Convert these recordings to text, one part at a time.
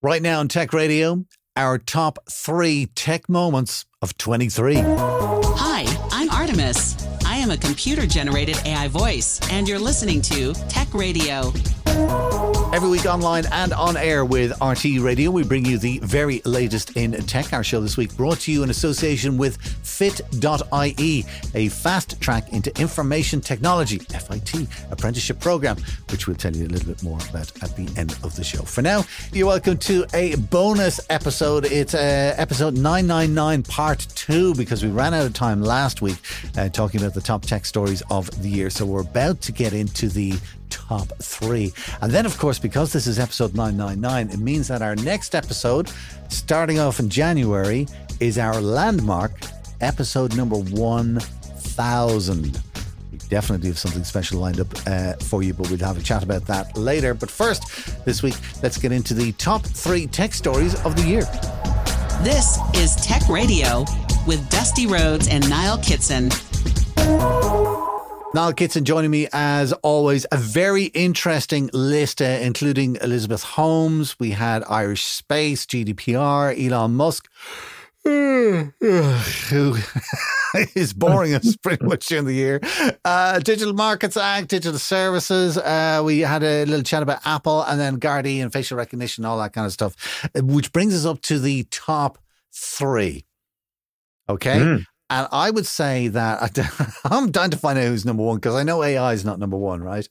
Right now on Tech Radio, our top three tech moments of 23. Hi, I'm Artemis. I am a computer generated AI voice, and you're listening to Tech Radio. Every week online and on air with RT Radio, we bring you the very latest in tech. Our show this week brought to you in association with Fit.ie, a fast track into information technology, FIT, apprenticeship program, which we'll tell you a little bit more about at the end of the show. For now, you're welcome to a bonus episode. It's uh, episode 999, part two, because we ran out of time last week uh, talking about the top tech stories of the year. So we're about to get into the top three. And then, of course, because this is episode 999, it means that our next episode, starting off in January, is our landmark episode number 1000. We definitely have something special lined up uh, for you, but we'll have a chat about that later. But first, this week, let's get into the top three tech stories of the year. This is Tech Radio with Dusty Rhodes and Niall Kitson. Niall Kitson joining me as always. A very interesting list, uh, including Elizabeth Holmes. We had Irish Space, GDPR, Elon Musk, who is boring us pretty much during the year. Uh, Digital Markets Act, digital services. Uh, we had a little chat about Apple and then Gardaí and facial recognition, all that kind of stuff, uh, which brings us up to the top three. Okay. Mm. And I would say that I'm dying to find out who's number one because I know AI is not number one, right?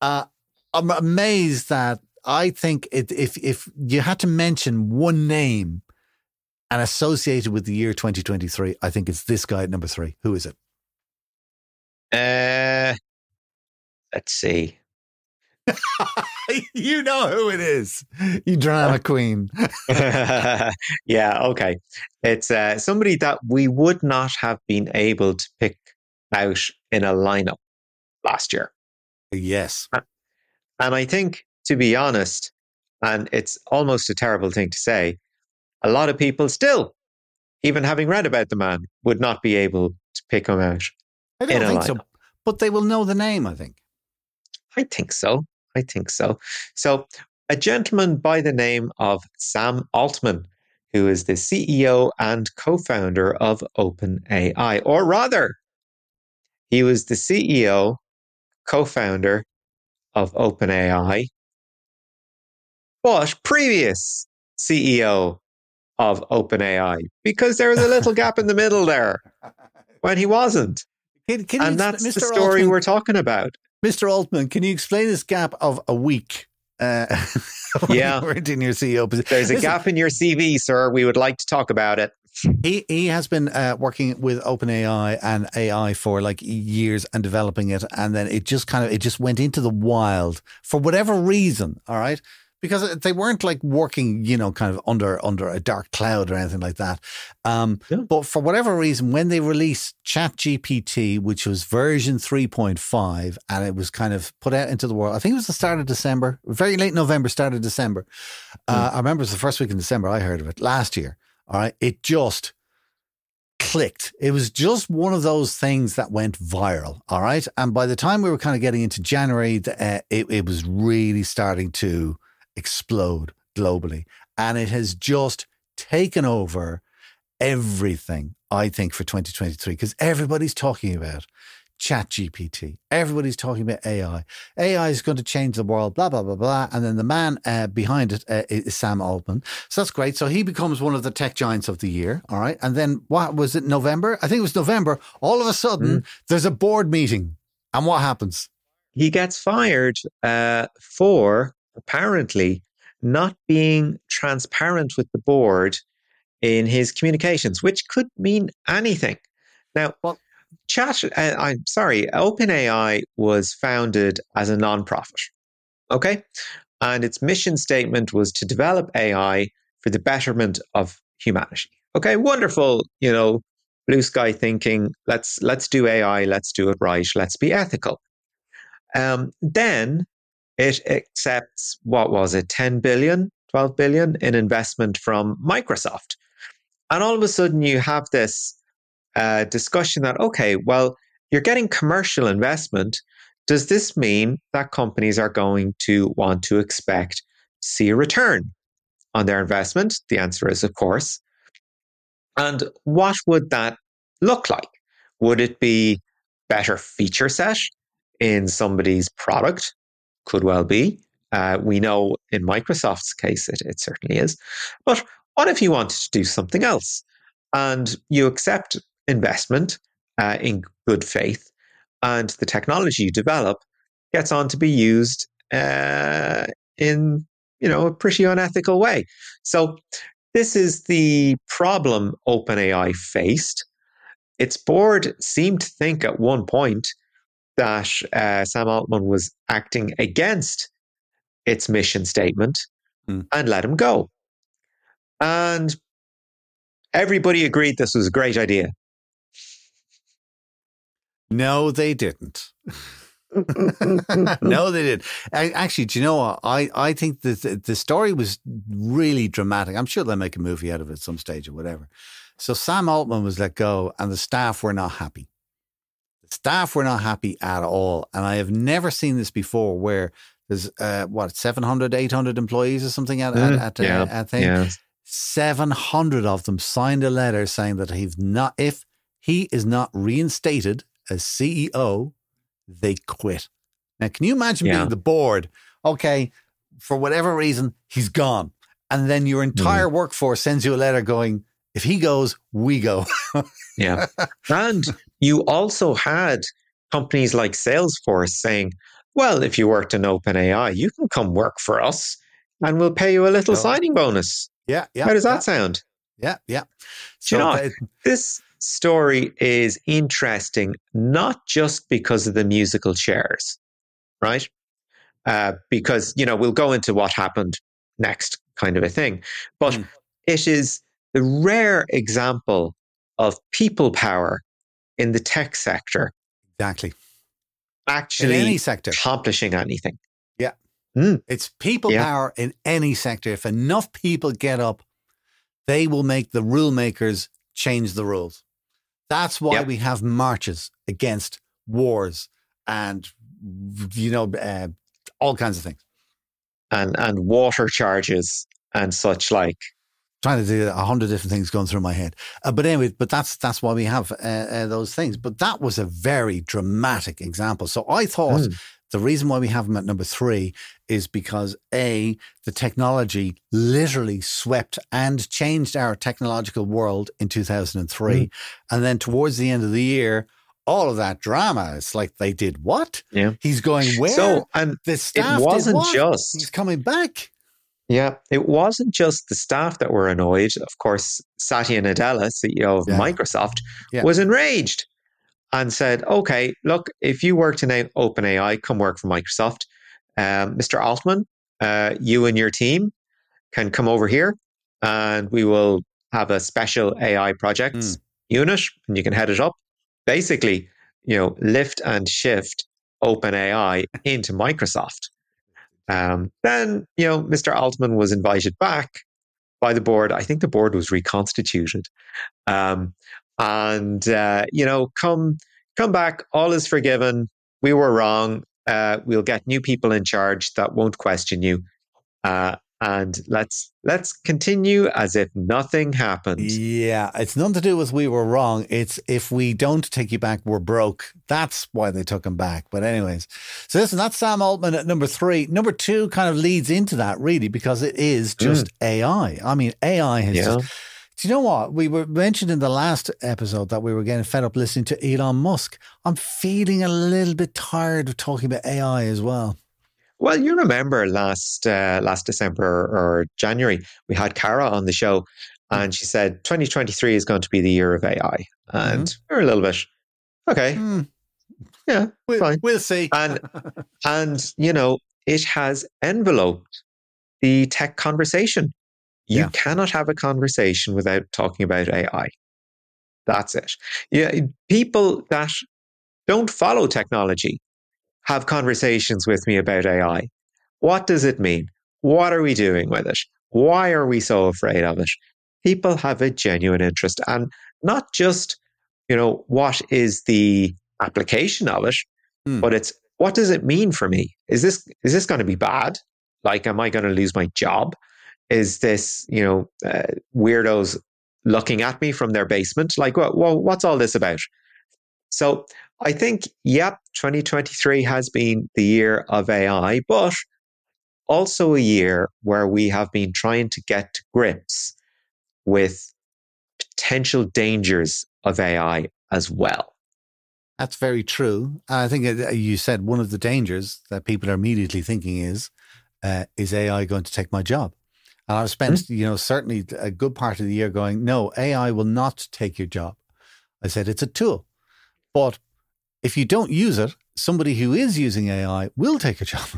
Uh, I'm amazed that I think it, if if you had to mention one name and associated with the year 2023, I think it's this guy at number three. Who is it? Uh, let's see. you know who it is. You drama queen. yeah, okay. It's uh, somebody that we would not have been able to pick out in a lineup last year. Yes. And I think, to be honest, and it's almost a terrible thing to say, a lot of people still, even having read about the man, would not be able to pick him out. I don't think so. But they will know the name, I think. I think so. I think so. So, a gentleman by the name of Sam Altman, who is the CEO and co founder of OpenAI, or rather, he was the CEO, co founder of OpenAI, but previous CEO of OpenAI, because there was a little gap in the middle there when he wasn't. Can, can and that's Mr. the story Altman, we're talking about. Mr. Altman, can you explain this gap of a week? Uh, yeah, you in your CEO position. There's a Listen, gap in your CV, sir. We would like to talk about it. He he has been uh, working with OpenAI and AI for like years and developing it, and then it just kind of it just went into the wild for whatever reason. All right, because they weren't like working, you know, kind of under under a dark cloud or anything like that. Um, yeah. But for whatever reason, when they released ChatGPT, which was version three point five, and it was kind of put out into the world, I think it was the start of December, very late November, start of December. Uh, mm. I remember it was the first week in December. I heard of it last year. All right, it just clicked. It was just one of those things that went viral. All right. And by the time we were kind of getting into January, uh, it, it was really starting to explode globally. And it has just taken over everything, I think, for 2023, because everybody's talking about chat GPT. Everybody's talking about AI. AI is going to change the world, blah, blah, blah, blah. And then the man uh, behind it uh, is Sam Altman. So that's great. So he becomes one of the tech giants of the year. All right. And then what was it, November? I think it was November. All of a sudden, mm. there's a board meeting. And what happens? He gets fired uh, for apparently not being transparent with the board in his communications, which could mean anything. Now, well, Chat, uh, I'm sorry, OpenAI was founded as a nonprofit. Okay. And its mission statement was to develop AI for the betterment of humanity. Okay, wonderful, you know, blue sky thinking. Let's let's do AI, let's do it right, let's be ethical. Um, then it accepts, what was it, 10 billion, 12 billion in investment from Microsoft. And all of a sudden, you have this uh, discussion that, okay, well, you're getting commercial investment. Does this mean that companies are going to want to expect to see a return? on their investment? The answer is, of course. And what would that look like? Would it be better feature set in somebody's product? Could well be. Uh, we know in Microsoft's case, it, it certainly is. But what if you wanted to do something else and you accept investment uh, in good faith and the technology you develop gets on to be used uh, in you know a pretty unethical way. So this is the problem OpenAI faced. Its board seemed to think at one point that uh, Sam Altman was acting against its mission statement Mm. and let him go. And everybody agreed this was a great idea. No, they didn't. no, they did. Actually, do you know what? I, I think that the, the story was really dramatic. I'm sure they'll make a movie out of it at some stage or whatever. So Sam Altman was let go, and the staff were not happy. Staff were not happy at all. And I have never seen this before where there's, uh, what, 700, 800 employees or something at, Mm, at, at, yeah, uh, at thing. Yeah. 700 of them signed a letter saying that he's not, if he is not reinstated as CEO, they quit. Now, can you imagine Yeah. being the board? Okay, for whatever reason, he's gone. And then your entire Mm. workforce sends you a letter going, if he goes, we go. Yeah. and you also had companies like Salesforce saying, well, if you worked in OpenAI, you can come work for us and we'll pay you a little Oh. signing bonus. yeah, yeah. How does that yeah, sound? Yeah, yeah. Do you know, they- This story is interesting, not just because of the musical chairs, right? Uh, because, you know, we'll go into what happened next kind of a thing. But Mm. it is the rare example of people power in the tech sector exactly. actually in any sector. accomplishing anything. Yeah. It's people Yeah. power in any sector. If enough people get up, they will make the rule makers change the rules. That's why Yep. we have marches against wars and, you know, uh, all kinds of things. And, and water charges and such like. Trying to do a hundred different things going through my head, uh, but anyway, but that's that's why we have uh, uh, those things. But that was a very dramatic example. So I thought Mm. the reason why we have them at number three is because a the technology literally swept and changed our technological world in two thousand and three, and then towards the end of the year, all of that drama. It's like they did what? Yeah. He's going where? So, and the staff it wasn't just He's coming back. Yeah, it wasn't just the staff that were annoyed. Of course, Satya Nadella, CEO of Yeah. Microsoft, Yeah. was enraged and said, "Okay, look, if you worked in OpenAI, come work for Microsoft. Um, Mr. Altman, uh, you and your team can come over here, and we will have a special AI projects unit, and you can head it up. Basically, you know, lift and shift OpenAI into Microsoft." Um, then, you know, Mr. Altman was invited back by the board. I think the board was reconstituted. Um, and, uh, you know, come, come back. All is forgiven. We were wrong. Uh, we'll get new people in charge that won't question you. Uh, and let's let's continue as if nothing happened. Yeah, it's nothing to do with we were wrong. It's if we don't take you back, we're broke. That's why they took him back. But anyways, so listen, that's Sam Altman at number three. Number two kind of leads into that really because it is mm. just AI. I mean, AI has. Yeah. Just, do you know what we were mentioned in the last episode that we were getting fed up listening to Elon Musk? I'm feeling a little bit tired of talking about AI as well. Well, you remember last uh, last December or January, we had Cara on the show, and she said 2023 is going to be the year of AI, and we we're a little bit okay, Hmm, yeah, we'll, fine. we'll see. And and you know it has enveloped the tech conversation. You Yeah. cannot have a conversation without talking about AI. That's it. Yeah, people that don't follow technology have conversations with me about AI. What does it mean? What are we doing with it? Why are we so afraid of it? People have a genuine interest and not just, you know, what is the application of it, Hmm. but it's what does it mean for me? Is this is this going to be bad? Like am I going to lose my job? is this, you know, uh, weirdos looking at me from their basement? Like, well, well, what's all this about? So I think, yep, 2023 has been the year of AI, but also a year where we have been trying to get to grips with potential dangers of AI as well. That's very true. I think uh, you said one of the dangers that people are immediately thinking is, uh, is AI going to take my job? And I've spent, mm-hmm. you know, certainly a good part of the year going, no, AI will not take your job. I said it's a tool, but if you don't use it, somebody who is using AI will take a job.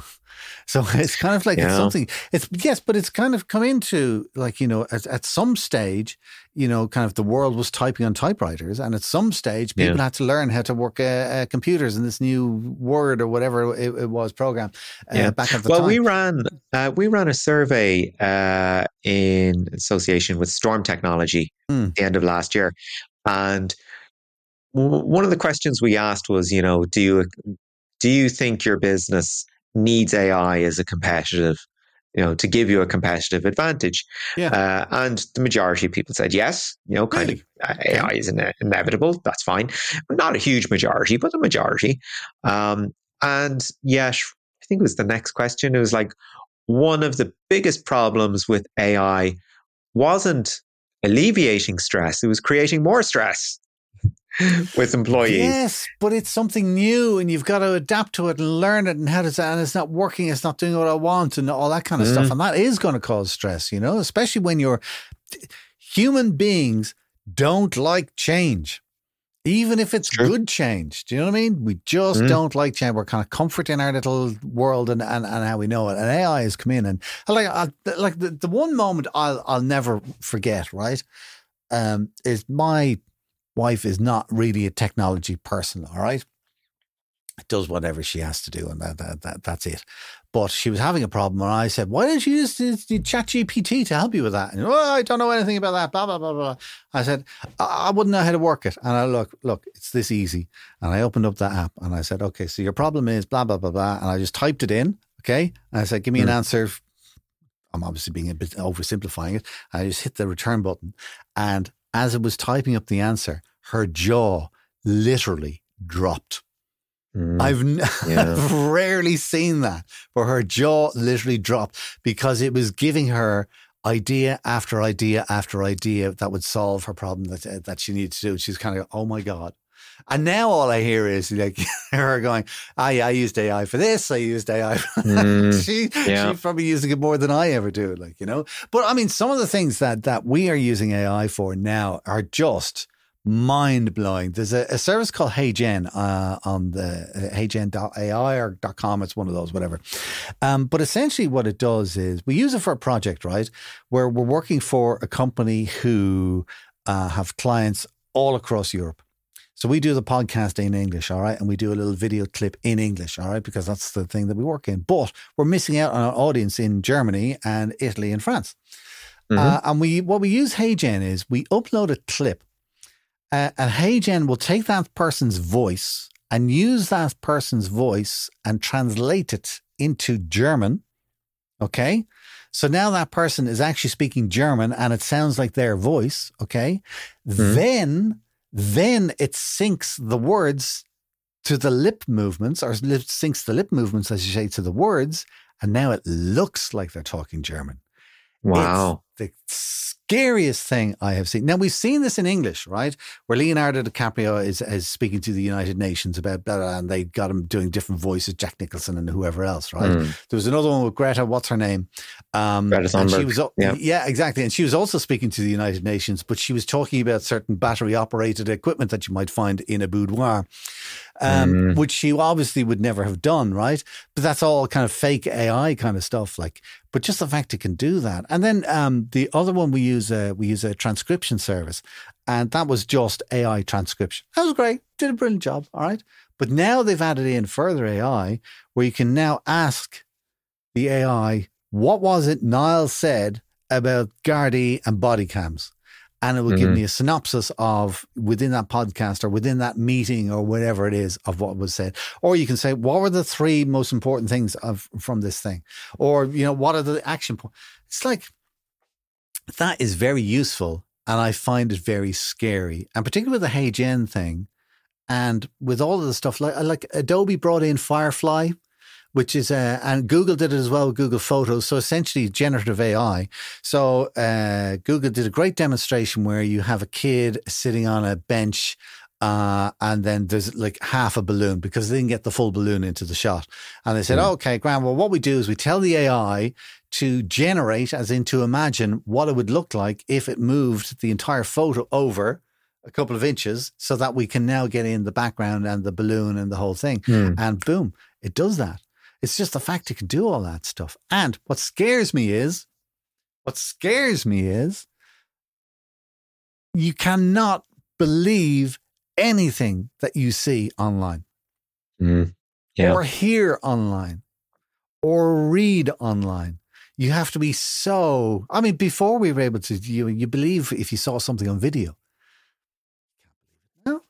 So it's kind of like yeah. it's something. It's yes, but it's kind of come into like you know at, at some stage, you know, kind of the world was typing on typewriters, and at some stage, people yeah. had to learn how to work uh, uh, computers in this new Word or whatever it, it was program. Uh, yeah. Back at the well, time. we ran uh, we ran a survey uh, in association with Storm Technology mm. at the end of last year, and one of the questions we asked was, you know, do you do you think your business needs AI as a competitive, you know, to give you a competitive advantage. Yeah. Uh, and the majority of people said yes, you know, kind really? of uh, AI is ine- inevitable. That's fine. Not a huge majority, but a majority. Um, and yet, I think it was the next question. It was like one of the biggest problems with AI wasn't alleviating stress, it was creating more stress. with employees. Yes, but it's something new and you've got to adapt to it and learn it and how to and it's not working, it's not doing what I want and all that kind of mm. stuff. And that is going to cause stress, you know, especially when you're human beings don't like change. Even if it's good change. Do you know what I mean? We just mm. don't like change. We're kind of comfort in our little world and, and, and how we know it. And AI has come in and like I, like the, the one moment I'll I'll never forget, right? Um, is my wife is not really a technology person, all right? Does whatever she has to do, and that, that, that that's it. But she was having a problem, and I said, "Why don't you use the Chat GPT to help you with that?" And oh, I don't know anything about that. Blah blah blah blah. I said, I, I wouldn't know how to work it. And I look, look, it's this easy. And I opened up that app, and I said, "Okay, so your problem is blah blah blah blah." And I just typed it in. Okay, and I said, "Give me mm. an answer." I'm obviously being a bit oversimplifying it. I just hit the return button, and as it was typing up the answer, her jaw literally dropped. Mm, I've, n- yeah. I've rarely seen that, but her jaw literally dropped because it was giving her idea after idea after idea that would solve her problem that that she needed to do. She's kind of, oh my god. And now all I hear is like her going, I, I used AI for this. I used AI. Mm, she, yeah. she's probably using it more than I ever do. Like, you know, but I mean, some of the things that, that we are using AI for now are just mind blowing. There's a, a, service called HeyGen uh, on the uh, heygen.ai or .com. It's one of those, whatever. Um, but essentially, what it does is we use it for a project, right? Where we're working for a company who uh, have clients all across Europe. So we do the podcast in English, all right, and we do a little video clip in English, all right, because that's the thing that we work in. But we're missing out on our audience in Germany and Italy and France. Mm-hmm. Uh, and we what we use HeyGen is we upload a clip uh, and HeyGen will take that person's voice and use that person's voice and translate it into German. Okay. So now that person is actually speaking German and it sounds like their voice. Okay. Mm-hmm. Then, then it syncs the words to the lip movements or syncs the lip movements, as you say, to the words. And now it looks like they're talking German. Wow. It's the scariest thing I have seen. Now we've seen this in English, right? Where Leonardo DiCaprio is, is speaking to the United Nations about blah, blah, and they got him doing different voices, Jack Nicholson and whoever else, right? Mm. There was another one with Greta, what's her name? Um, Greta Thunberg. she was, yeah. yeah, exactly. And she was also speaking to the United Nations, but she was talking about certain battery operated equipment that you might find in a boudoir um, mm. which she obviously would never have done, right? But that's all kind of fake AI kind of stuff. Like, but just the fact it can do that. And then um, the other one we use, a, we use a transcription service, and that was just AI transcription. That was great. Did a brilliant job. All right. But now they've added in further AI where you can now ask the AI, what was it Niall said about Gardaí and body cams? and it will mm-hmm. give me a synopsis of within that podcast or within that meeting or whatever it is of what was said. Or you can say, what were the three most important things of from this thing? Or, you know, what are the action points? It's like that is very useful. And I find it very scary. And particularly with the HeyGen thing and with all of the stuff, like, like Adobe brought in Firefly, which is, uh, and Google did it as well Google Photos. So essentially generative AI. So uh, Google did a great demonstration where you have a kid sitting on a bench uh, and then there's like half a balloon because they didn't get the full balloon into the shot. And they said, mm. okay, Graham, well, what we do is we tell the AI to generate, as in to imagine what it would look like if it moved the entire photo over a couple of inches so that we can now get in the background and the balloon and the whole thing. Mm. And boom, it does that. It's just the fact it can do all that stuff. And what scares me is, what scares me is, you cannot believe anything that you see online mm, yeah. or hear online or read online. You have to be so. I mean, before we were able to, you you believe if you saw something on video. No,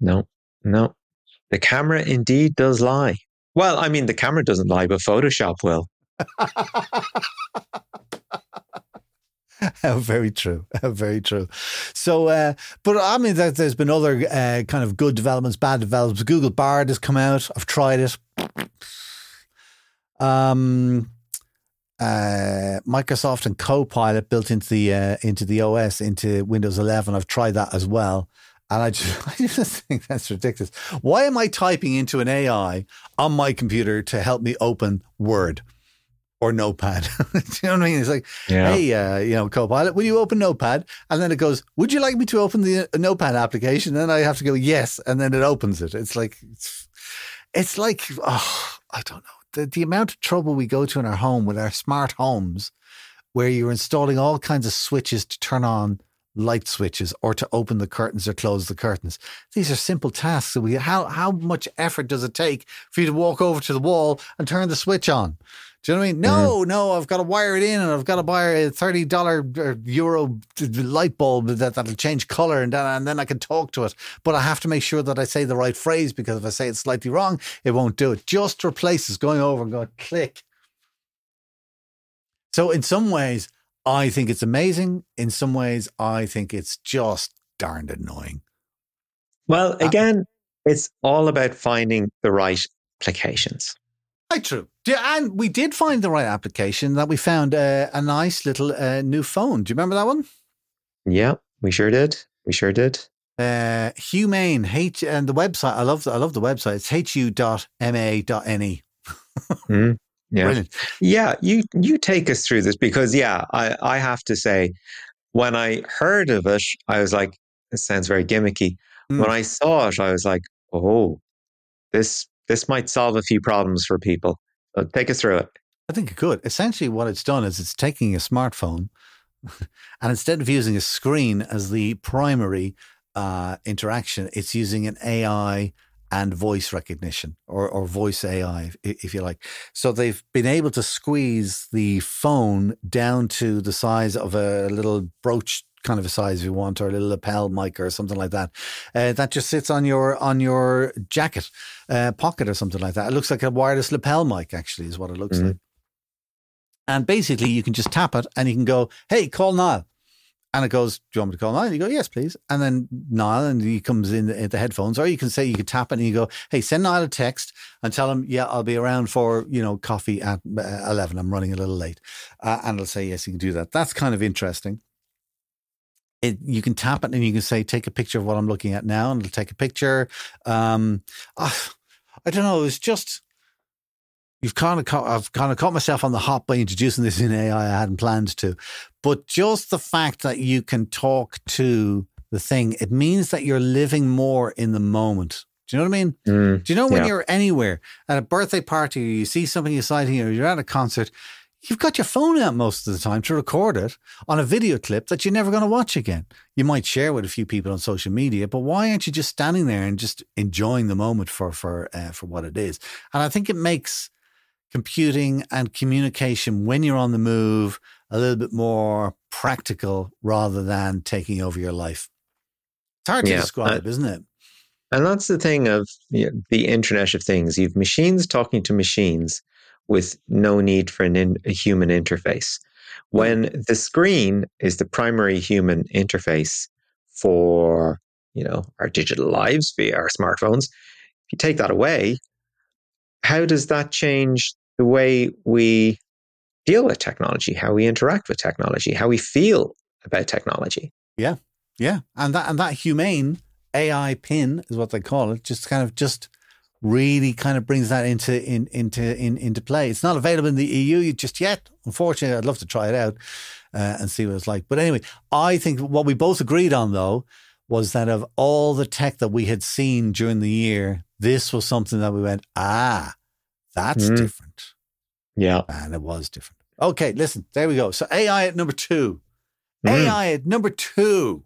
no, no. The camera indeed does lie. Well, I mean, the camera doesn't lie, but Photoshop will. Very true. Very true. So, uh, but I mean, there, has been other uh, kind of good developments, bad developments. Google Bard has come out. I've tried it. Um, uh, Microsoft and Copilot built into the uh, into the OS into Windows 11. I've tried that as well, and I just I just think that's ridiculous. Why am I typing into an AI on my computer to help me open Word? Or Notepad. Do you know what I mean? It's like, yeah. hey, uh, you know, Copilot, will you open Notepad? And then it goes, would you like me to open the uh, Notepad application? And then I have to go, yes, and then it opens it. It's like, it's, it's like, oh, I don't know. The, the amount of trouble we go to in our home with our smart homes, where you're installing all kinds of switches to turn on light switches or to open the curtains or close the curtains. These are simple tasks. We, how, how much effort does it take for you to walk over to the wall and turn the switch on? Do you know what I mean? No, mm-hmm. no, I've got to wire it in and I've got to buy a thirty dollar uh, euro light bulb that that'll change color and then and then I can talk to it. But I have to make sure that I say the right phrase because if I say it slightly wrong, it won't do it. Just replaces going over and going click. So in some ways, I think it's amazing. In some ways, I think it's just darned annoying. Well, uh, again, it's all about finding the right applications. Quite true. Yeah, And we did find the right application that we found uh, a nice little uh, new phone. Do you remember that one? Yeah, we sure did. We sure did. Uh, Humane, H, and the website. I love. The, I love the website. It's hu.ma.ne. mm, yeah, Brilliant. yeah. You you take us through this because yeah, I I have to say, when I heard of it, I was like, it sounds very gimmicky. Mm. When I saw it, I was like, oh, this this might solve a few problems for people. So take us through it. I think it could. Essentially, what it's done is it's taking a smartphone and instead of using a screen as the primary uh, interaction, it's using an AI and voice recognition or, or voice AI, if you like. So they've been able to squeeze the phone down to the size of a little brooch kind of a size you want, or a little lapel mic or something like that. Uh, that just sits on your on your jacket uh, pocket or something like that. It looks like a wireless lapel mic, actually, is what it looks mm-hmm. like. And basically, you can just tap it, and you can go, "Hey, call Niall." And it goes, Do you want me to call Niall? And you go, Yes, please. And then Niall, and he comes in the, the, headphones, or you can say, You can tap it and you go, Hey, send Niall a text and tell him, Yeah, I'll be around for, you know, coffee at uh, 11. I'm running a little late. Uh, and it'll say, Yes, you can do that. That's kind of interesting it, you can tap it and you can say, take a picture of what I'm looking at now, and it'll take a picture. Um, uh, I don't know. It's just you've kind of caught, I've kind of caught myself on the hop by introducing this in AI. I hadn't planned to, but just the fact that you can talk to the thing, it means that you're living more in the moment. Do you know what I mean? Mm, Do you know when yeah. you're anywhere at a birthday party, or you see something exciting, or you're at a concert, you've got your phone out most of the time to record it on a video clip that you're never going to watch again. You might share with a few people on social media, but why aren't you just standing there and just enjoying the moment for for uh, for what it is? And I think it makes computing and communication when you're on the move a little bit more practical rather than taking over your life. It's hard to yeah, describe, uh, isn't it? And that's the thing of you know, the Internet of Things. You've machines talking to machines with no need for an in, a human interface. when the screen is the primary human interface for you know our digital lives via our smartphones if you take that away how does that change the way we deal with technology how we interact with technology how we feel about technology? Yeah. Yeah. And that and that humane ai pin is what they call it just kind of just really kind of brings that into in, into in, into play. It's not available in the EU just yet. Unfortunately, I'd love to try it out uh, and see what it's like. But anyway, I think what we both agreed on though was that of all the tech that we had seen during the year, this was something that we went, ah, that's mm. different. Yeah, and it was different. Okay, listen, there we go. So AI at number two, mm. AI at number two,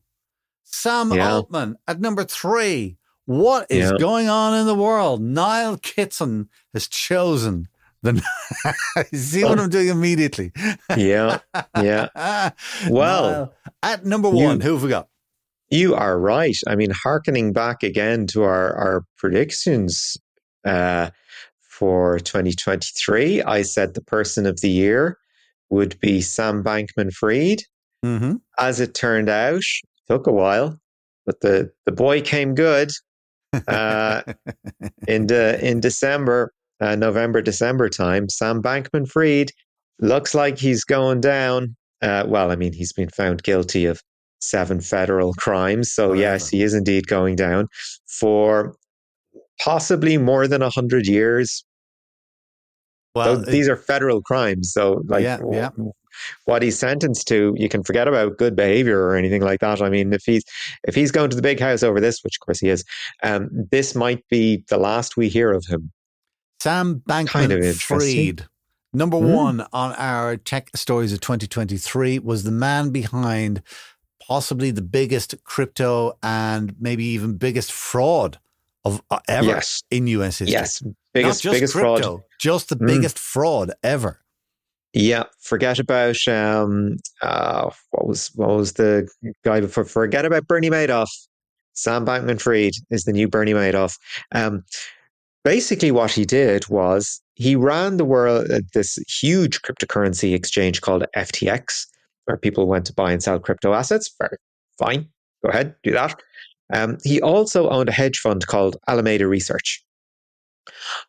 Sam yeah. Altman at number three. What is yeah. going on in the world? Niall Kitson has chosen the. see what I'm doing immediately? yeah, yeah. Well, Niall, at number one, you, who have we got? You are right. I mean, harkening back again to our our predictions uh, for 2023, I said the person of the year would be Sam Bankman Fried. Mm-hmm. As it turned out, took a while, but the the boy came good uh, in de, in December, uh, November, December time, Sam Bankman Fried looks like he's going down. Uh, well, I mean, he's been found guilty of seven federal crimes. So, yes, he is indeed going down for possibly more than 100 years. Well, so these are federal crimes. So, like, yeah, yeah what he's sentenced to, you can forget about good behavior or anything like that. I mean, if he's if he's going to the big house over this, which of course he is, um, this might be the last we hear of him. Sam Bankman kind of Fried, number mm. one on our tech stories of 2023, was the man behind possibly the biggest crypto and maybe even biggest fraud of uh, ever yes. in US history. Yes, biggest, biggest crypto, fraud. Just the mm. biggest fraud ever. Yeah, forget about um, uh, what was what was the guy before? Forget about Bernie Madoff. Sam Bankman-Fried is the new Bernie Madoff. Um, basically, what he did was he ran the world uh, this huge cryptocurrency exchange called FTX, where people went to buy and sell crypto assets. Very fine, go ahead, do that. Um, he also owned a hedge fund called Alameda Research,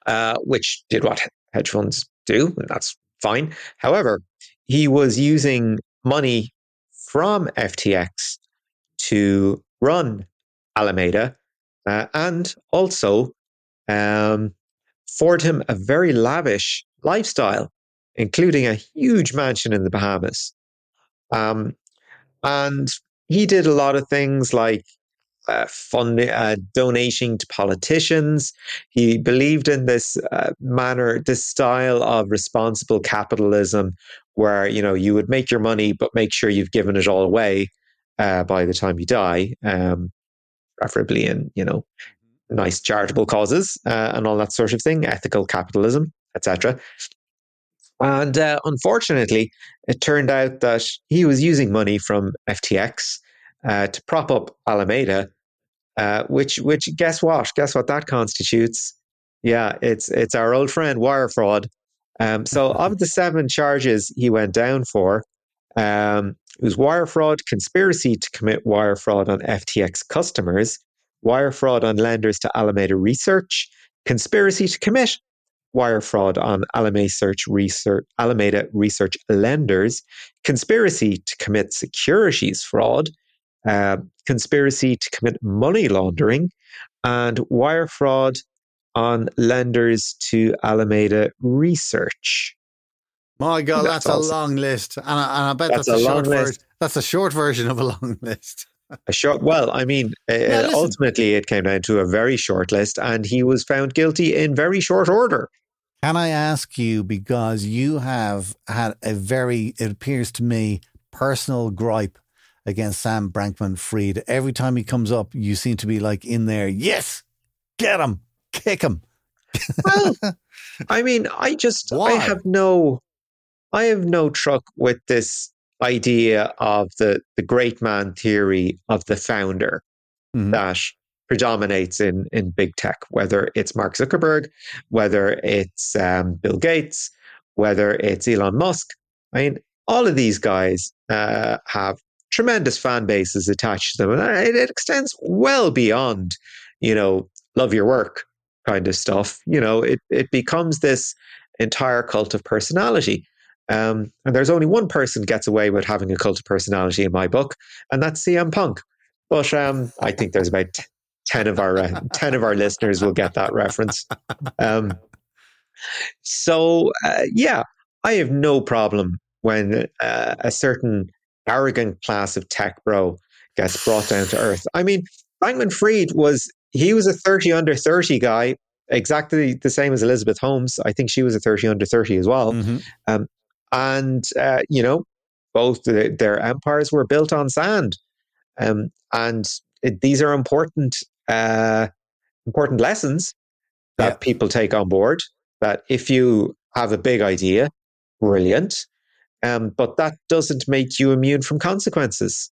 uh, which did what hedge funds do, and that's fine. However, he was using money from FTX to run Alameda uh, and also um, afford him a very lavish lifestyle, including a huge mansion in the Bahamas. Um, and he did a lot of things like uh, funding, uh, donating to politicians. He believed in this uh, manner, this style of responsible capitalism, where you know you would make your money, but make sure you've given it all away uh, by the time you die, um, preferably in you know nice charitable causes uh, and all that sort of thing, ethical capitalism, etc. And uh, unfortunately, it turned out that he was using money from FTX uh, to prop up Alameda uh, which which guess what? Guess what that constitutes? Yeah, it's it's our old friend wire fraud. Um, so of the seven charges he went down for, um, it was wire fraud, conspiracy to commit wire fraud on FTX customers, wire fraud on lenders to Alameda Research, conspiracy to commit wire fraud on Alameda Research, Research Alameda Research lenders, conspiracy to commit securities fraud, uh, conspiracy to commit money laundering, and wire fraud on lenders to Alameda Research. My God, that's, that's a long list, and I, and I bet that's, that's a, a short version. That's a short version of a long list. a short. Well, I mean, uh, ultimately, it came down to a very short list, and he was found guilty in very short order. Can I ask you because you have had a very, it appears to me, personal gripe against Sam Brankman Freed. Every time he comes up, you seem to be like in there, yes, get him, kick him. well, I mean, I just, Why? I have no, I have no truck with this idea of the, the great man theory of the founder mm-hmm. that predominates in, in big tech, whether it's Mark Zuckerberg, whether it's um, Bill Gates, whether it's Elon Musk. I mean, all of these guys uh, have tremendous fan bases attached to them, and it, it extends well beyond, you know, love your work kind of stuff. You know, it it becomes this entire cult of personality. Um, and there's only one person gets away with having a cult of personality in my book, and that's CM Punk. But um, I think there's about t- ten of our uh, ten of our listeners will get that reference. Um, so uh, yeah, I have no problem when uh, a certain arrogant class of tech bro gets brought down to earth. I mean, Bankman Fried was he was a 30 under 30 guy, exactly the same as Elizabeth Holmes. I think she was a 30 under 30 as well. Mm-hmm. Um, and, uh, you know, both the, their empires were built on sand. Um, and it, these are important, uh, important lessons that yeah. people take on board. That if you have a big idea, brilliant. Um, but that doesn't make you immune from consequences.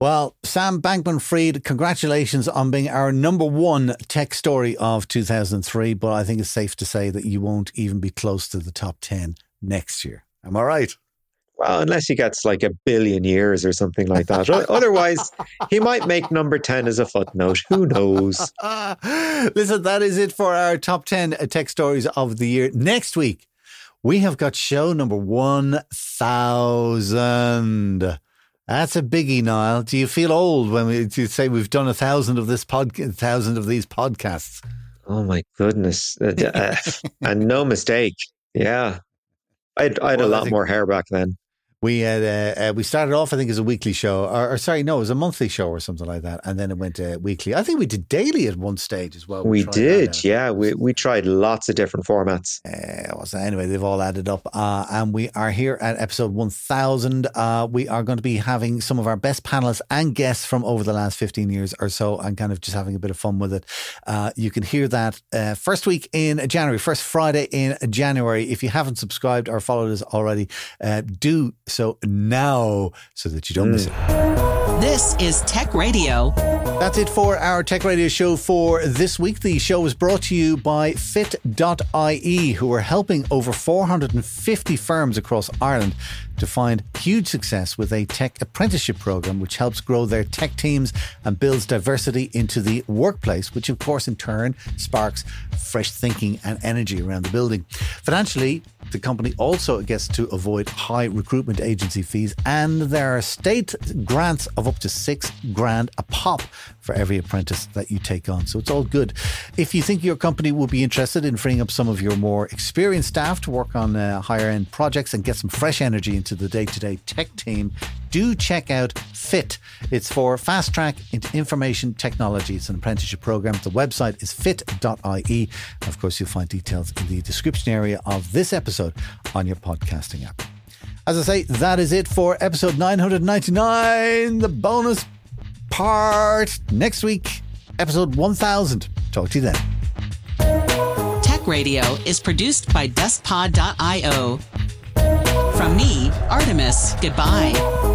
Well, Sam Bankman Fried, congratulations on being our number one tech story of 2003. But I think it's safe to say that you won't even be close to the top 10 next year. Am I right? Well, unless he gets like a billion years or something like that. Otherwise, he might make number 10 as a footnote. Who knows? Listen, that is it for our top 10 tech stories of the year. Next week, we have got show number 1000. That's a biggie, Niall. Do you feel old when we you say we've done a thousand of this pod, thousand of these podcasts? Oh my goodness! Uh, uh and no mistake. Yeah, I'd I had well, a lot more hair back then. We had uh, uh, we started off, I think, as a weekly show, or, or, sorry, no, it was a monthly show or something like that, and then it went uh, weekly. I think we did daily at one stage as well. We, we did, yeah. We we tried lots of different formats. Uh, well, so anyway, they've all added up, uh, and we are here at episode one thousand. Uh, we are going to be having some of our best panelists and guests from over the last fifteen years or so, and kind of just having a bit of fun with it. Uh, you can hear that uh, first week in January, first Friday in January. If you haven't subscribed or followed us already, uh, do so now so that you don't mm. miss it. This is Tech Radio. That's it for our Tech Radio show for this week. The show was brought to you by Fit.ie, who are helping over 450 firms across Ireland to find huge success with a tech apprenticeship program which helps grow their tech teams and builds diversity into the workplace, which of course in turn sparks fresh thinking and energy around the building. Financially, the company also gets to avoid high recruitment agency fees, and there are state grants of up to six grand a pop for every apprentice that you take on. So it's all good. If you think your company will be interested in freeing up some of your more experienced staff to work on uh, higher end projects and get some fresh energy into the day to day tech team, do check out FIT. It's for fast track into information technology. It's an apprenticeship program. The website is fit.ie. Of course, you'll find details in the description area of this episode on your podcasting app. As I say, that is it for episode 999, the bonus part next week, episode 1000. Talk to you then. Tech Radio is produced by deskpod.io. From me, Artemis, goodbye.